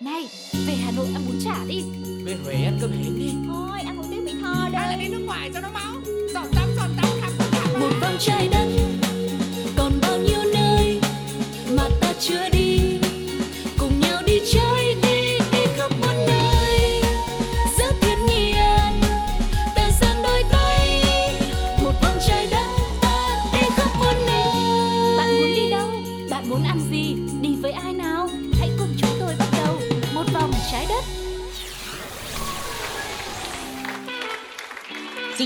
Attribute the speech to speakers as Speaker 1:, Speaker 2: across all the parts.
Speaker 1: Này, về Hà Nội ăn bún chả đi.
Speaker 2: Về Huế ăn cơm hến đi.
Speaker 1: Thôi, ăn một tiếng Mỹ Tho đây.
Speaker 3: Hay là đi nước ngoài cho nó máu. Giọt tắm, giọt tắm, khắp tất cả
Speaker 4: một vòng trái đất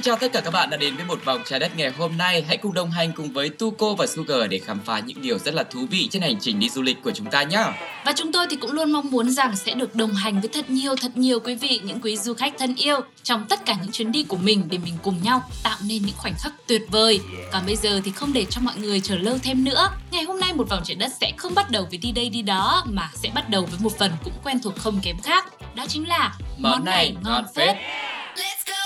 Speaker 2: chào tất cả các bạn đã đến với một vòng trái đất ngày hôm nay. Hãy cùng đồng hành cùng với Tuko và Sugar để khám phá những điều rất là thú vị trên hành trình đi du lịch của chúng ta nhé.
Speaker 5: Và chúng tôi thì cũng luôn mong muốn rằng sẽ được đồng hành với thật nhiều thật nhiều quý vị, những quý du khách thân yêu trong tất cả những chuyến đi của mình để mình cùng nhau tạo nên những khoảnh khắc tuyệt vời. Còn bây giờ thì không để cho mọi người chờ lâu thêm nữa. Ngày hôm nay một vòng trái đất sẽ không bắt đầu với đi đây đi đó mà sẽ bắt đầu với một phần cũng quen thuộc không kém khác. Đó chính là
Speaker 2: Món này ngon phết.
Speaker 4: Let's go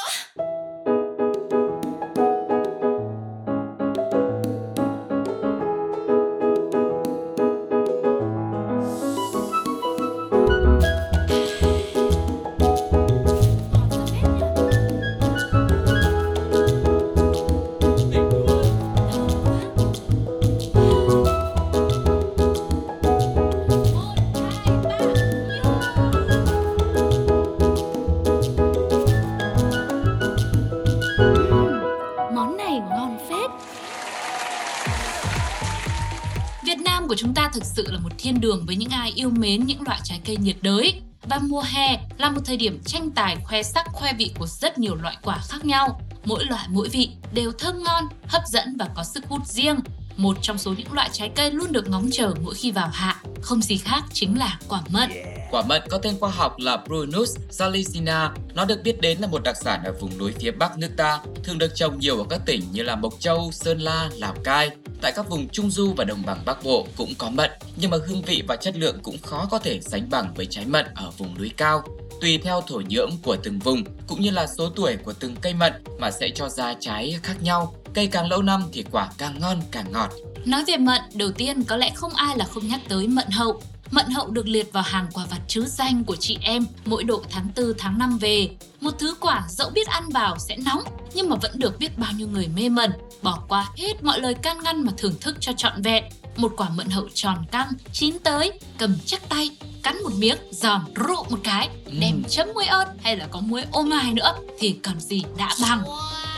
Speaker 5: của chúng ta thực sự là một thiên đường với những ai yêu mến những loại trái cây nhiệt đới. Và mùa hè là một thời điểm tranh tài khoe sắc khoe vị của rất nhiều loại quả khác nhau. Mỗi loại mỗi vị đều thơm ngon, hấp dẫn và có sức hút riêng. Một trong số những loại trái cây luôn được ngóng chờ mỗi khi vào hạ, không gì khác chính là quả mận.
Speaker 2: Quả mận có tên khoa học là Prunus salicina. Nó được biết đến là một đặc sản ở vùng núi phía Bắc nước ta, thường được trồng nhiều ở các tỉnh như là Mộc Châu, Sơn La, Lào Cai. Tại các vùng Trung Du và Đồng bằng Bắc Bộ cũng có mận, nhưng mà hương vị và chất lượng cũng khó có thể sánh bằng với trái mận ở vùng núi cao. Tùy theo thổ nhưỡng của từng vùng cũng như là số tuổi của từng cây mận mà sẽ cho ra trái khác nhau. Cây càng lâu năm thì quả càng ngon càng ngọt.
Speaker 5: Nói về mận, đầu tiên có lẽ không ai là không nhắc tới mận hậu. Mận hậu được liệt vào hàng quả vặt trứ danh của chị em mỗi độ tháng 4 tháng 5 về. Một thứ quả dẫu biết ăn vào sẽ nóng nhưng mà vẫn được biết bao nhiêu người mê mẩn, bỏ qua hết mọi lời can ngăn mà thưởng thức cho trọn vẹn. Một quả mận hậu tròn căng, chín tới, cầm chắc tay, cắn một miếng, giòn rụ một cái, đem chấm muối ớt hay là có muối ô mai nữa thì còn gì đã bằng.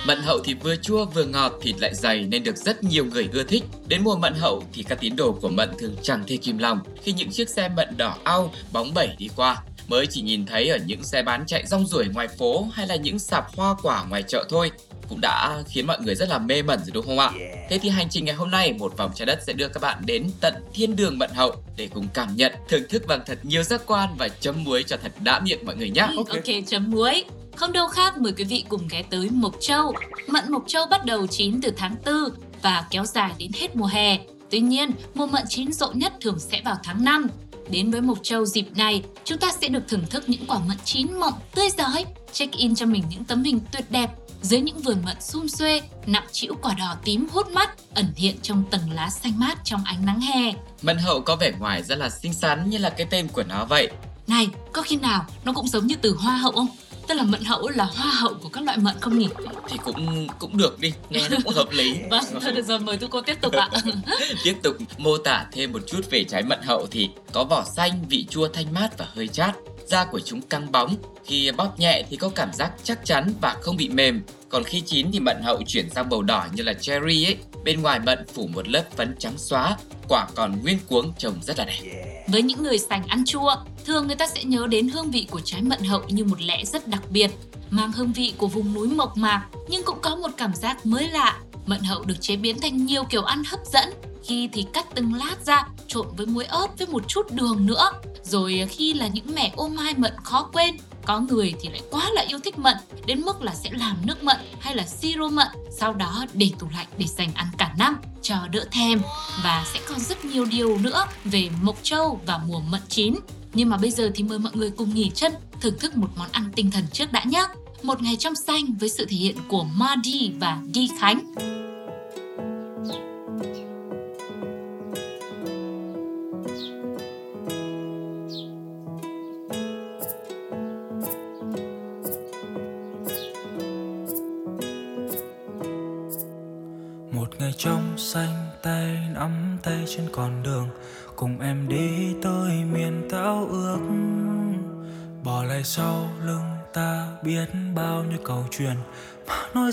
Speaker 2: Mận hậu thì vừa chua vừa ngọt, thịt lại dày nên được rất nhiều người ưa thích. Đến mùa mận hậu thì các tín đồ của mận thường chẳng thể kìm lòng khi những chiếc xe mận đỏ au bóng bẩy đi qua. Mới chỉ nhìn thấy ở những xe bán chạy rong ruổi ngoài phố hay là những sạp hoa quả ngoài chợ thôi cũng đã khiến mọi người rất là mê mẩn rồi đúng không ạ? Thế thì hành trình ngày hôm nay một vòng trái đất sẽ đưa các bạn đến tận thiên đường mận hậu để cùng cảm nhận, thưởng thức bằng thật nhiều giác quan và chấm muối cho thật đã miệng mọi người nhé.
Speaker 5: ok, chấm muối. Không đâu khác mời quý vị cùng ghé tới Mộc Châu. Mận Mộc Châu bắt đầu chín từ tháng 4 và kéo dài đến hết mùa hè. Tuy nhiên, mùa mận chín rộ nhất thường sẽ vào tháng 5. Đến với Mộc Châu dịp này, chúng ta sẽ được thưởng thức những quả mận chín mọng, tươi giói, check-in cho mình những tấm hình tuyệt đẹp dưới những vườn mận sum xuê, nặng trĩu quả đỏ tím hút mắt, ẩn hiện trong tầng lá xanh mát trong ánh nắng hè.
Speaker 2: Mận hậu có vẻ ngoài rất là xinh xắn như là cái tên của nó vậy.
Speaker 5: Này, có khi nào nó cũng giống như từ hoa hậu không? Tức là mận hậu là hoa hậu của các loại mận không nhỉ?
Speaker 2: thì cũng cũng được đi nghe nó cũng hợp lý
Speaker 5: Vâng, thôi được rồi, mời tôi cô tiếp tục ạ.
Speaker 2: tiếp tục mô tả thêm một chút về trái mận hậu thì có vỏ xanh vị chua thanh mát và hơi chát da của chúng căng bóng. Khi bóp nhẹ thì có cảm giác chắc chắn và không bị mềm. Còn khi chín thì mận hậu chuyển sang màu đỏ như là cherry ấy. Bên ngoài mận phủ một lớp phấn trắng xóa. Quả còn nguyên cuống trông rất là đẹp.
Speaker 5: Với những người sành ăn chua, thường người ta sẽ nhớ đến hương vị của trái mận hậu như một lẽ rất đặc biệt, mang hương vị của vùng núi mộc mạc nhưng cũng có một cảm giác mới lạ. Mận hậu được chế biến thành nhiều kiểu ăn hấp dẫn, khi thì cắt từng lát ra, trộn với muối ớt với một chút đường nữa. Rồi à, khi là những mẻ ô mai mận khó quên, có người thì lại quá là yêu thích mận đến mức là sẽ làm nước mận hay là siro mận sau đó để tủ lạnh để dành ăn cả năm cho đỡ thèm và sẽ còn rất nhiều điều nữa về Mộc Châu và mùa mận chín. Nhưng mà bây giờ thì mời mọi người cùng nghỉ chân thưởng thức một món ăn tinh thần trước đã nhé. Một ngày trong xanh với sự thể hiện của Mardi và Di Khánh.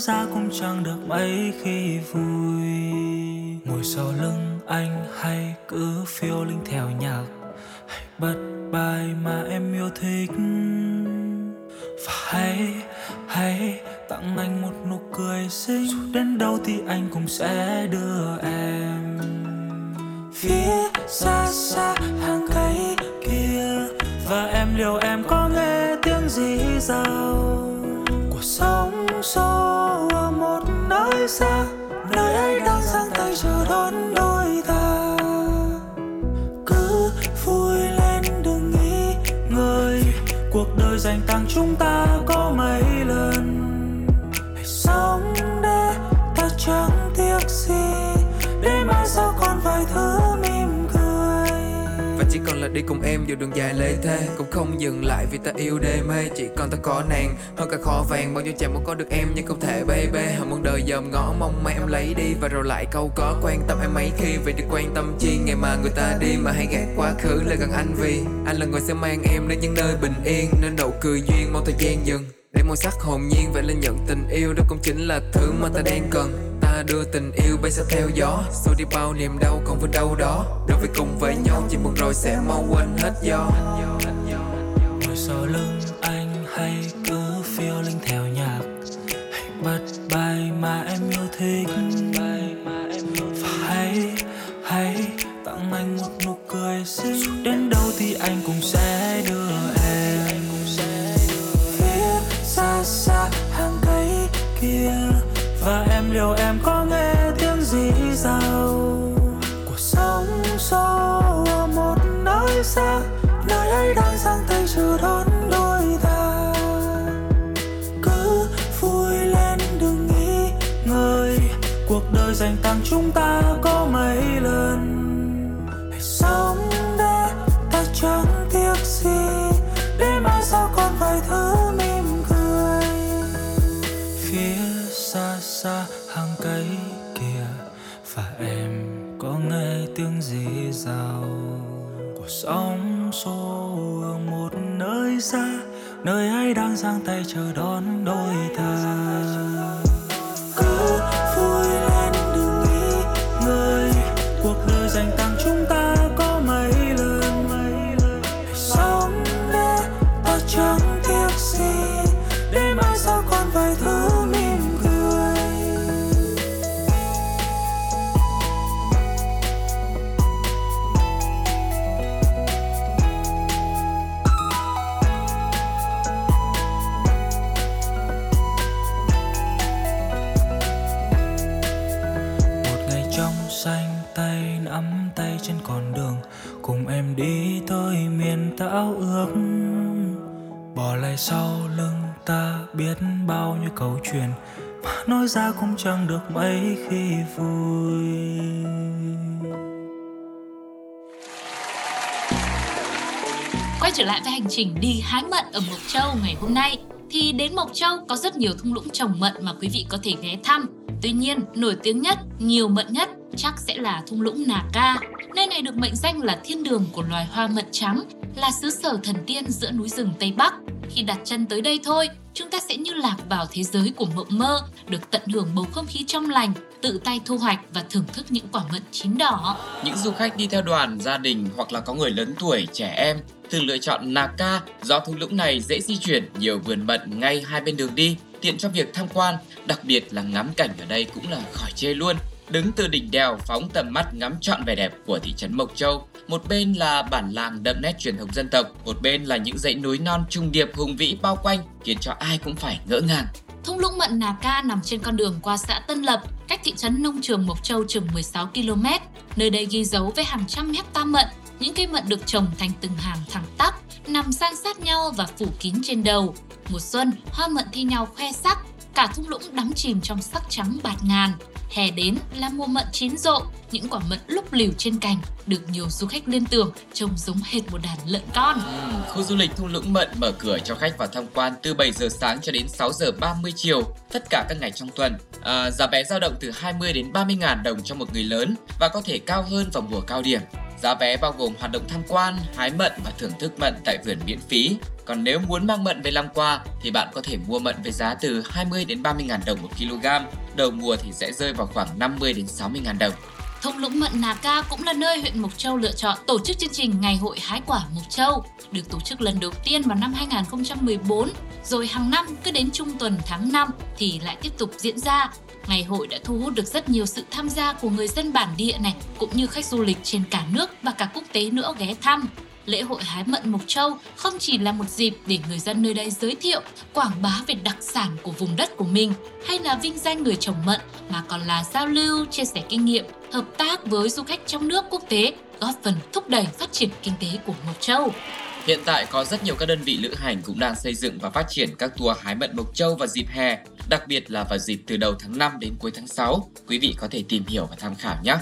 Speaker 6: Ra cũng chẳng được mấy khi vui. Ngồi sau lưng anh hay cứ phiêu linh theo nhạc, hay bật bài mà em yêu thích. Và hãy hãy tặng anh một nụ cười xinh, dù đến đâu thì anh cũng sẽ đưa em. Phía xa xa hàng cây kia, và em liệu em có nghe tiếng gì rào của sóng xô nơi xa, nơi ấy đang giang tay chờ đón đôi ta. Cứ vui lên đừng nghĩ ngơi cuộc đời dành tặng chúng ta
Speaker 7: là đi cùng em dù đường dài lê thê. Cũng không dừng lại vì ta yêu đê mê chỉ còn ta có nàng. Hơn cả kho vàng, bao nhiêu chàng muốn có được em nhưng không thể baby hằng muốn đời dòm ngõ mong mai em lấy đi. Và rồi lại câu có quan tâm em mấy khi vậy thì quan tâm chi. Ngày mà người ta đi mà hay gạt quá khứ lại gần anh vì anh là người sẽ mang em đến những nơi bình yên, nên đậu cười duyên, mong thời gian dừng. Để màu sắc hồn nhiên vậy lên nhận tình yêu. Đó cũng chính là thứ mà ta đang cần ta đưa tình yêu bay sẽ theo gió. Xua đi bao niềm đau không với đâu đó. Đâu phải cùng với nhau, chỉ buồn rồi sẽ mau quên hết do
Speaker 6: ngồi sau lưng anh hay cứ phiêu linh theo nhạc. Hãy bật bài mà em yêu thích. Chúng ta có mấy lần hãy sống để ta chẳng tiếc gì, để mai sau còn vài thứ mỉm cười. Phía xa xa hàng cây kia và em có nghe tiếng gì rào của sóng xô ở một nơi xa, nơi ấy đang giang tay chờ đón đôi ta. Niềm tạo ước bỏ lại sau lưng ta biết bao nhiêu câu chuyện mà nói ra cũng chẳng được mấy khi vui
Speaker 5: Quay trở lại với hành trình đi hái mận ở Mộc Châu ngày hôm nay thì đến Mộc Châu có rất nhiều thung lũng trồng mận mà quý vị có thể ghé thăm. Tuy nhiên, nổi tiếng nhất, nhiều mận nhất chắc sẽ là thung lũng Nà Ca. Nơi này được mệnh danh là thiên đường của loài hoa mận trắng, là xứ sở thần tiên giữa núi rừng Tây Bắc. Khi đặt chân tới đây thôi, chúng ta sẽ như lạc vào thế giới của mộng mơ, được tận hưởng bầu không khí trong lành, tự tay thu hoạch và thưởng thức những quả mận chín đỏ.
Speaker 2: Những du khách đi theo đoàn, gia đình hoặc là có người lớn tuổi, trẻ em thường lựa chọn Nà Ca do thung lũng này dễ di chuyển, nhiều vườn mận ngay hai bên đường đi, tiện cho việc tham quan, đặc biệt là ngắm cảnh ở đây cũng là khỏi chê luôn. Đứng từ đỉnh đèo phóng tầm mắt ngắm trọn vẻ đẹp của thị trấn Mộc Châu. Một bên là bản làng đậm nét truyền thống dân tộc, một bên là những dãy núi non trung điệp hùng vĩ bao quanh, khiến cho ai cũng phải ngỡ ngàng.
Speaker 5: Thung lũng Mận Nà Ca nằm trên con đường qua xã Tân Lập, cách thị trấn nông trường Mộc Châu chừng 16 km. Nơi đây ghi dấu với hàng trăm hecta mận, những cây mận được trồng thành từng hàng thẳng tắp, nằm san sát nhau và phủ kín trên đầu. Mùa xuân, hoa mận thi nhau khoe sắc, cả thung lũng đắm chìm trong sắc trắng bạt ngàn. Hè đến là mùa mận chín rộ, những quả mận lúc liều trên cành được nhiều du khách liên tưởng trông giống hệt một đàn lợn con.
Speaker 2: Ừ, khu du lịch thung lũng mận mở cửa cho khách vào tham quan từ 7 giờ sáng cho đến 6 giờ 30 chiều, tất cả các ngày trong tuần. À, giá vé dao động từ 20 đến 30 ngàn đồng cho một người lớn và có thể cao hơn vào mùa cao điểm. Giá vé bao gồm hoạt động tham quan, hái mận và thưởng thức mận tại vườn miễn phí. Còn nếu muốn mang mận về làm quà thì bạn có thể mua mận với giá từ 20 đến 30 ngàn đồng một kg. Đầu mùa thì sẽ rơi vào khoảng 50 đến 60 ngàn đồng.
Speaker 5: Thung lũng Mận Nà Ca cũng là nơi huyện Mộc Châu lựa chọn tổ chức chương trình Ngày hội hái quả Mộc Châu, được tổ chức lần đầu tiên vào năm 2014, rồi hàng năm cứ đến trung tuần tháng 5 thì lại tiếp tục diễn ra. Ngày hội đã thu hút được rất nhiều sự tham gia của người dân bản địa này, cũng như khách du lịch trên cả nước và cả quốc tế nữa ghé thăm. Lễ hội hái mận Mộc Châu không chỉ là một dịp để người dân nơi đây giới thiệu, quảng bá về đặc sản của vùng đất của mình hay là vinh danh người trồng mận mà còn là giao lưu, chia sẻ kinh nghiệm, hợp tác với du khách trong nước quốc tế, góp phần thúc đẩy phát triển kinh tế của Mộc Châu.
Speaker 2: Hiện tại có rất nhiều các đơn vị lữ hành cũng đang xây dựng và phát triển các tour hái mận Mộc Châu vào dịp hè, đặc biệt là vào dịp từ đầu tháng 5 đến cuối tháng 6. Quý vị có thể tìm hiểu và tham khảo nhé.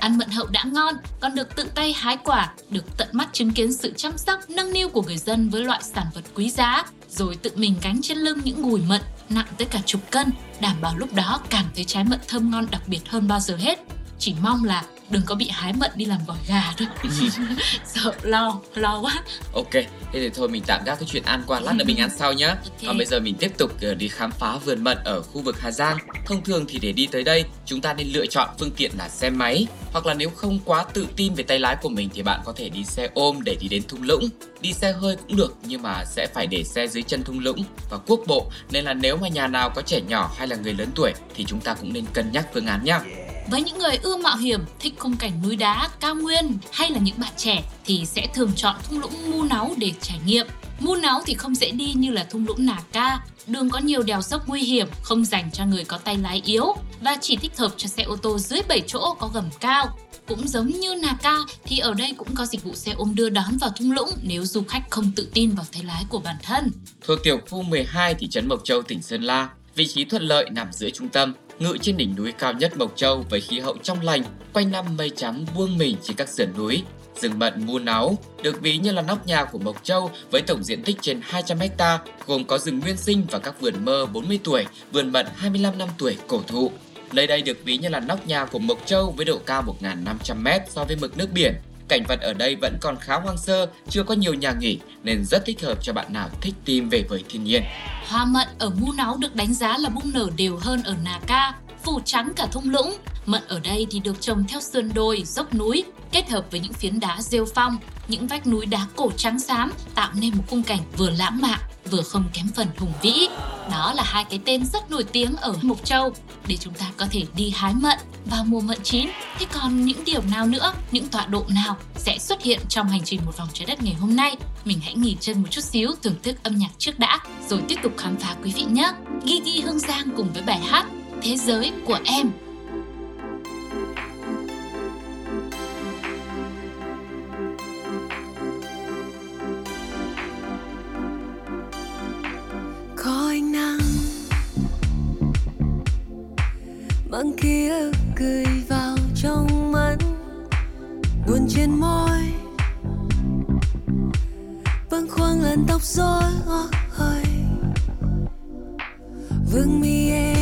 Speaker 5: Ăn mận hậu đã ngon, còn được tự tay hái quả, được tận mắt chứng kiến sự chăm sóc, nâng niu của người dân với loại sản vật quý giá, rồi tự mình gánh trên lưng những gùi mận nặng tới cả chục cân, đảm bảo lúc đó cảm thấy trái mận thơm ngon đặc biệt hơn bao giờ hết. Chỉ mong là đừng có bị hái mận đi làm gỏi gà thôi. Sợ lo lo quá.
Speaker 2: Ok thế thì thôi mình tạm gác cái chuyện ăn qua lát nữa mình ăn sau nhá. Okay. còn bây giờ mình tiếp tục ờ, đi khám phá vườn mận ở khu vực hà giang. Thông thường thì để đi tới đây chúng ta nên lựa chọn phương tiện là xe máy. Hoặc là nếu không quá tự tin về tay lái của mình thì bạn có thể đi xe ôm để đi đến thung lũng. Đi xe hơi cũng được nhưng mà sẽ phải để xe dưới chân thung lũng và quốc bộ. Nên là nếu mà nhà nào có trẻ nhỏ hay là người lớn tuổi thì chúng ta cũng nên cân nhắc phương án nhá
Speaker 5: với những người ưa mạo hiểm, thích khung cảnh núi đá, cao nguyên hay là những bạn trẻ thì sẽ thường chọn thung lũng Mu Náu để trải nghiệm. Mu Náu thì không dễ đi như là thung lũng Nà Ca, đường có nhiều đèo dốc nguy hiểm, không dành cho người có tay lái yếu và chỉ thích hợp cho xe ô tô dưới 7 chỗ có gầm cao. Cũng giống như Nà Ca thì ở đây cũng có dịch vụ xe ôm đưa đón vào thung lũng nếu du khách không tự tin vào tay lái của bản thân.
Speaker 2: Thuộc tiểu khu 12 thị trấn Mộc Châu, tỉnh Sơn La, vị trí thuận lợi nằm giữa trung tâm, ngự trên đỉnh núi cao nhất Mộc Châu với khí hậu trong lành, quanh năm mây trắng buông mình trên các sườn núi. Rừng mận mu náu được ví như là nóc nhà của Mộc Châu với tổng diện tích trên 200 ha, gồm có rừng nguyên sinh và các vườn mơ 40 tuổi, vườn mận 25 năm tuổi cổ thụ. Nơi đây được ví như là nóc nhà của Mộc Châu với độ cao 1.500m so với mực nước biển. Cảnh vật ở đây vẫn còn khá hoang sơ, chưa có nhiều nhà nghỉ nên rất thích hợp cho bạn nào thích tìm về với thiên nhiên.
Speaker 5: Hoa mận ở Mu Náu được đánh giá là bung nở đều hơn ở Nà Ca, phủ trắng cả thung lũng. Mận ở đây thì được trồng theo sườn đồi, dốc núi, kết hợp với những phiến đá rêu phong, những vách núi đá cổ trắng xám tạo nên một khung cảnh vừa lãng mạn vừa không kém phần hùng vĩ. Đó là hai cái tên rất nổi tiếng ở Mộc Châu để chúng ta có thể đi hái mận vào mùa mận chín. Thế còn những điều nào nữa, những tọa độ nào sẽ xuất hiện trong hành trình một vòng trái đất ngày hôm nay? Mình hãy nghỉ chân một chút xíu thưởng thức âm nhạc trước đã rồi tiếp tục khám phá quý vị nhé. Gigi Hương Giang cùng với bài hát Thế giới của em.
Speaker 8: Mang ký ức cười vào trong mắt, buồn trên môi. Bâng khuâng làn tóc rối hơi vương mi em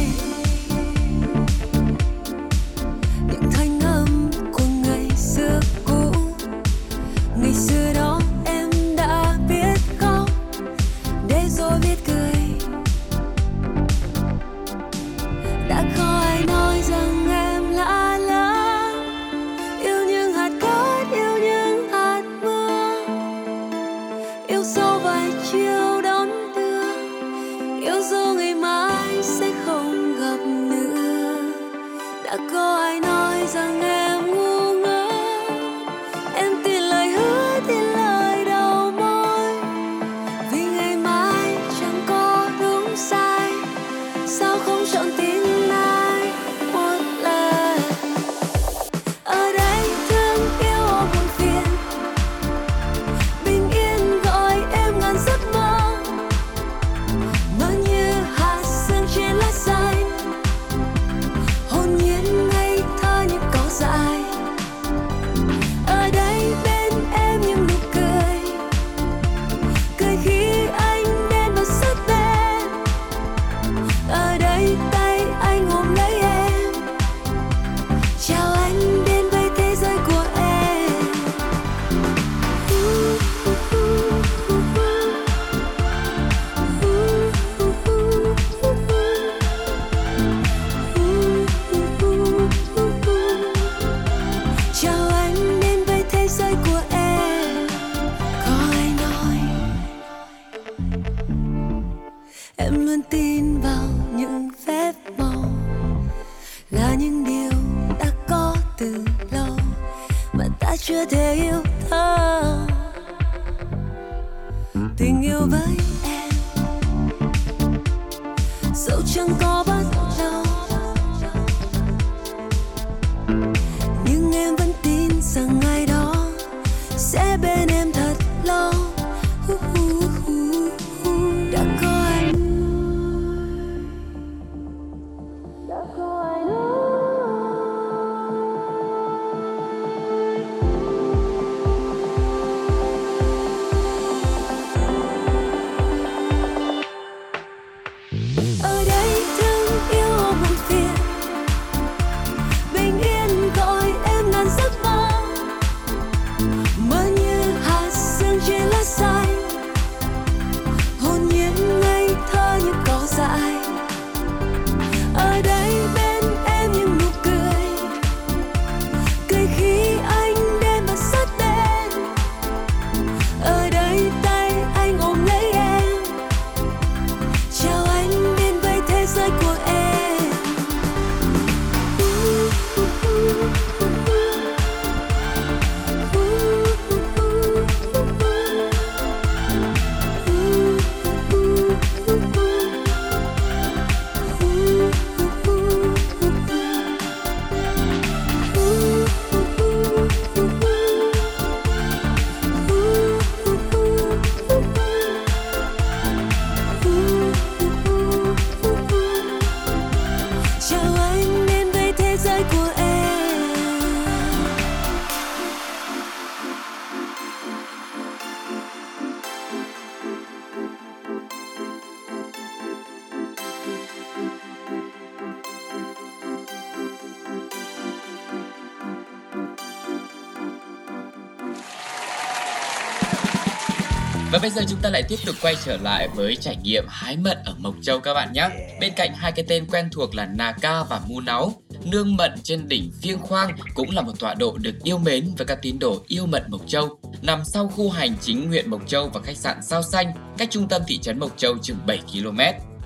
Speaker 2: bây giờ chúng ta lại tiếp tục quay trở lại với trải nghiệm hái mận ở Mộc Châu các bạn nhé. Bên cạnh hai cái tên quen thuộc là Nà Ca và Mu Náu, nương mận trên đỉnh Phiêng Khoang cũng là một tọa độ được yêu mến với các tín đồ yêu mận Mộc Châu. Nằm sau khu hành chính huyện Mộc Châu và khách sạn Sao Xanh, cách trung tâm thị trấn Mộc Châu chừng 7 km.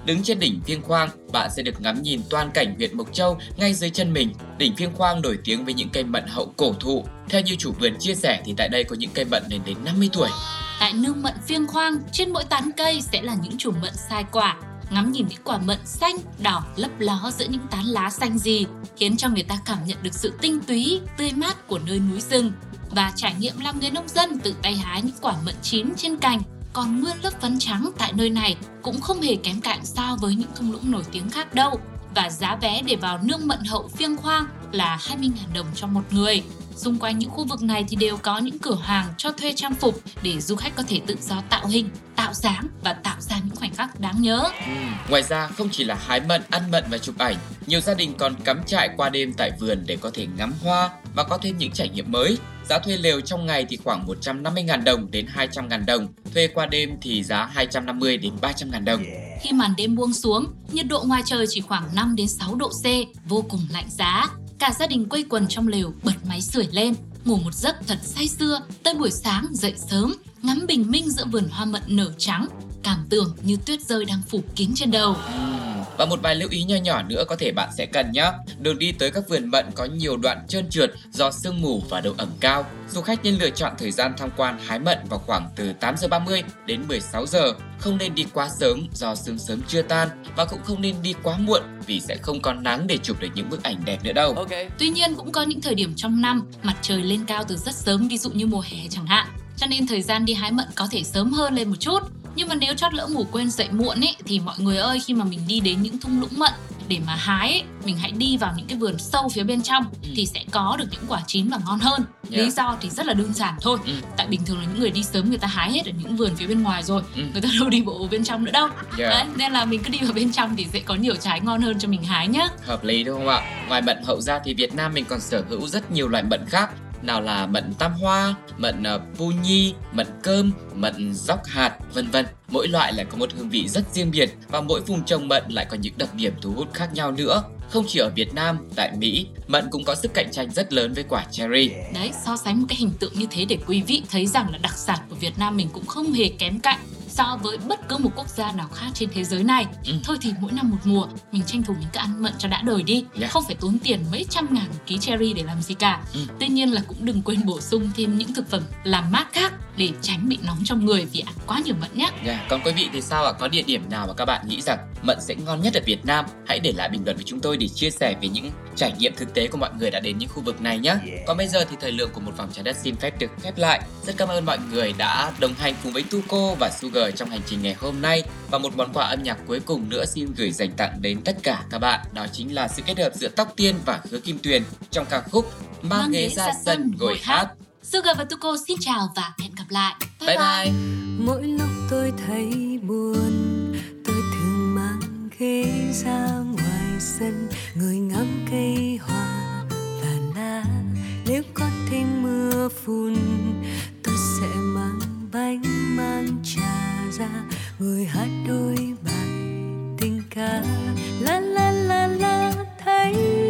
Speaker 2: Đứng trên đỉnh Phiêng Khoang, bạn sẽ được ngắm nhìn toàn cảnh huyện Mộc Châu ngay dưới chân mình. Đỉnh Phiêng Khoang nổi tiếng với những cây mận hậu cổ thụ. Theo như chủ vườn chia sẻ thì tại đây có những cây mận lên đến 50 tuổi.
Speaker 5: Tại nương mận phiêng khoang, trên mỗi tán cây sẽ là những chùm mận sai quả. Ngắm nhìn những quả mận xanh, đỏ lấp ló giữa những tán lá xanh gì, khiến cho người ta cảm nhận được sự tinh túy, tươi mát của nơi núi rừng. Và trải nghiệm làm người nông dân tự tay hái những quả mận chín trên cành, còn nguyên lớp phấn trắng tại nơi này cũng không hề kém cạnh so với những thung lũng nổi tiếng khác đâu. Và giá vé để vào nương mận hậu phiêng khoang là 20.000 đồng cho một người. Xung quanh những khu vực này thì đều có những cửa hàng cho thuê trang phục để du khách có thể tự do tạo hình, tạo dáng và tạo ra những khoảnh khắc đáng nhớ.
Speaker 2: Ngoài ra không chỉ là hái mận, ăn mận và chụp ảnh, nhiều gia đình còn cắm trại qua đêm tại vườn để có thể ngắm hoa và có thêm những trải nghiệm mới. Giá thuê lều trong ngày thì khoảng 150.000 đồng đến 200.000 đồng, thuê qua đêm thì giá 250 đến 300.000 đồng.
Speaker 5: Khi màn đêm buông xuống, nhiệt độ ngoài trời chỉ khoảng 5 đến 6 độ C, vô cùng lạnh giá. Cả gia đình quây quần trong lều bật máy sưởi lên, ngủ một giấc thật say sưa, tới buổi sáng dậy sớm, ngắm bình minh giữa vườn hoa mận nở trắng, cảm tưởng như tuyết rơi đang phủ kín trên đầu.
Speaker 2: Và một vài lưu ý nho nhỏ nữa có thể bạn sẽ cần nhé. Đường đi tới các vườn mận có nhiều đoạn trơn trượt do sương mù và độ ẩm cao. Du khách nên lựa chọn thời gian tham quan hái mận vào khoảng từ 8 giờ 30 đến 16 giờ. Không nên đi quá sớm do sương sớm chưa tan và cũng không nên đi quá muộn vì sẽ không còn nắng để chụp được những bức ảnh đẹp nữa đâu.
Speaker 7: Okay.
Speaker 5: Tuy nhiên cũng có những thời điểm trong năm mặt trời lên cao từ rất sớm, ví dụ như mùa hè chẳng hạn. Cho nên thời gian đi hái mận có thể sớm hơn lên một chút. Nhưng mà nếu chót lỡ ngủ quên dậy muộn ấy thì mọi người ơi khi mà mình đi đến những thung lũng mận để mà hái ấy, mình hãy đi vào những cái vườn sâu phía bên trong thì sẽ có được những quả chín và ngon hơn. Lý
Speaker 2: Yeah.
Speaker 5: do thì rất là đơn giản thôi.
Speaker 2: Ừ.
Speaker 5: Tại bình thường là những người đi sớm người ta hái hết ở những vườn phía bên ngoài rồi,
Speaker 2: Ừ.
Speaker 5: người ta đâu đi bộ bên trong nữa đâu.
Speaker 2: Yeah.
Speaker 5: Đấy, nên là mình cứ đi vào bên trong thì sẽ có nhiều trái ngon hơn cho mình hái nhá.
Speaker 2: Hợp lý đúng không ạ? Ngoài mận hậu ra thì Việt Nam mình còn sở hữu rất nhiều loại mận khác nào là mận tam hoa, mận ờ, pu nhi, mận cơm, mận dóc hạt, vân vân. Mỗi loại lại có một hương vị rất riêng biệt và mỗi vùng trồng mận lại có những đặc điểm thu hút khác nhau nữa. Không chỉ ở Việt Nam, tại Mỹ, mận cũng có sức cạnh tranh rất lớn với quả cherry.
Speaker 5: Đấy, so sánh một cái hình tượng như thế để quý vị thấy rằng là đặc sản của Việt Nam mình cũng không hề kém cạnh so với bất cứ một quốc gia nào khác trên thế giới này.
Speaker 2: Ừ.
Speaker 5: Thôi thì mỗi năm một mùa, mình tranh thủ những cái ăn mận cho đã đời đi.
Speaker 2: Dạ.
Speaker 5: Không phải tốn tiền mấy trăm ngàn một ký cherry để làm gì cả.
Speaker 2: Ừ.
Speaker 5: Tuy nhiên là cũng đừng quên bổ sung thêm những thực phẩm làm mát khác để tránh bị nóng trong người vì ăn quá nhiều mận nhé.
Speaker 2: Dạ, Còn quý vị thì sao ạ? Có địa điểm nào mà các bạn nghĩ rằng mận sẽ ngon nhất ở Việt Nam? Hãy để lại bình luận với chúng tôi để chia sẻ về những trải nghiệm thực tế của mọi người đã đến những khu vực này nhé. Còn bây giờ thì thời lượng của một vòng trái đất xin phép được khép lại. Rất cảm ơn mọi người đã đồng hành cùng với Tuco và Sugar trong hành trình ngày hôm nay. Và một món quà âm nhạc cuối cùng nữa xin gửi dành tặng đến tất cả các bạn. Đó chính là sự kết hợp giữa Tóc Tiên và Hứa Kim Tuyền trong ca khúc Mang ghế ra sân ngồi hát.
Speaker 5: Sugar và Tuko xin chào và hẹn gặp lại.
Speaker 2: Bye bye.
Speaker 8: mỗi lúc tôi thấy buồn tôi thường mang ghế ra ngoài sân ngồi ngắm cây hoa và lá nếu có thêm mưa phùn tôi sẽ mang bánh mang trà ra người hát đôi bài tình ca. La la la la thấy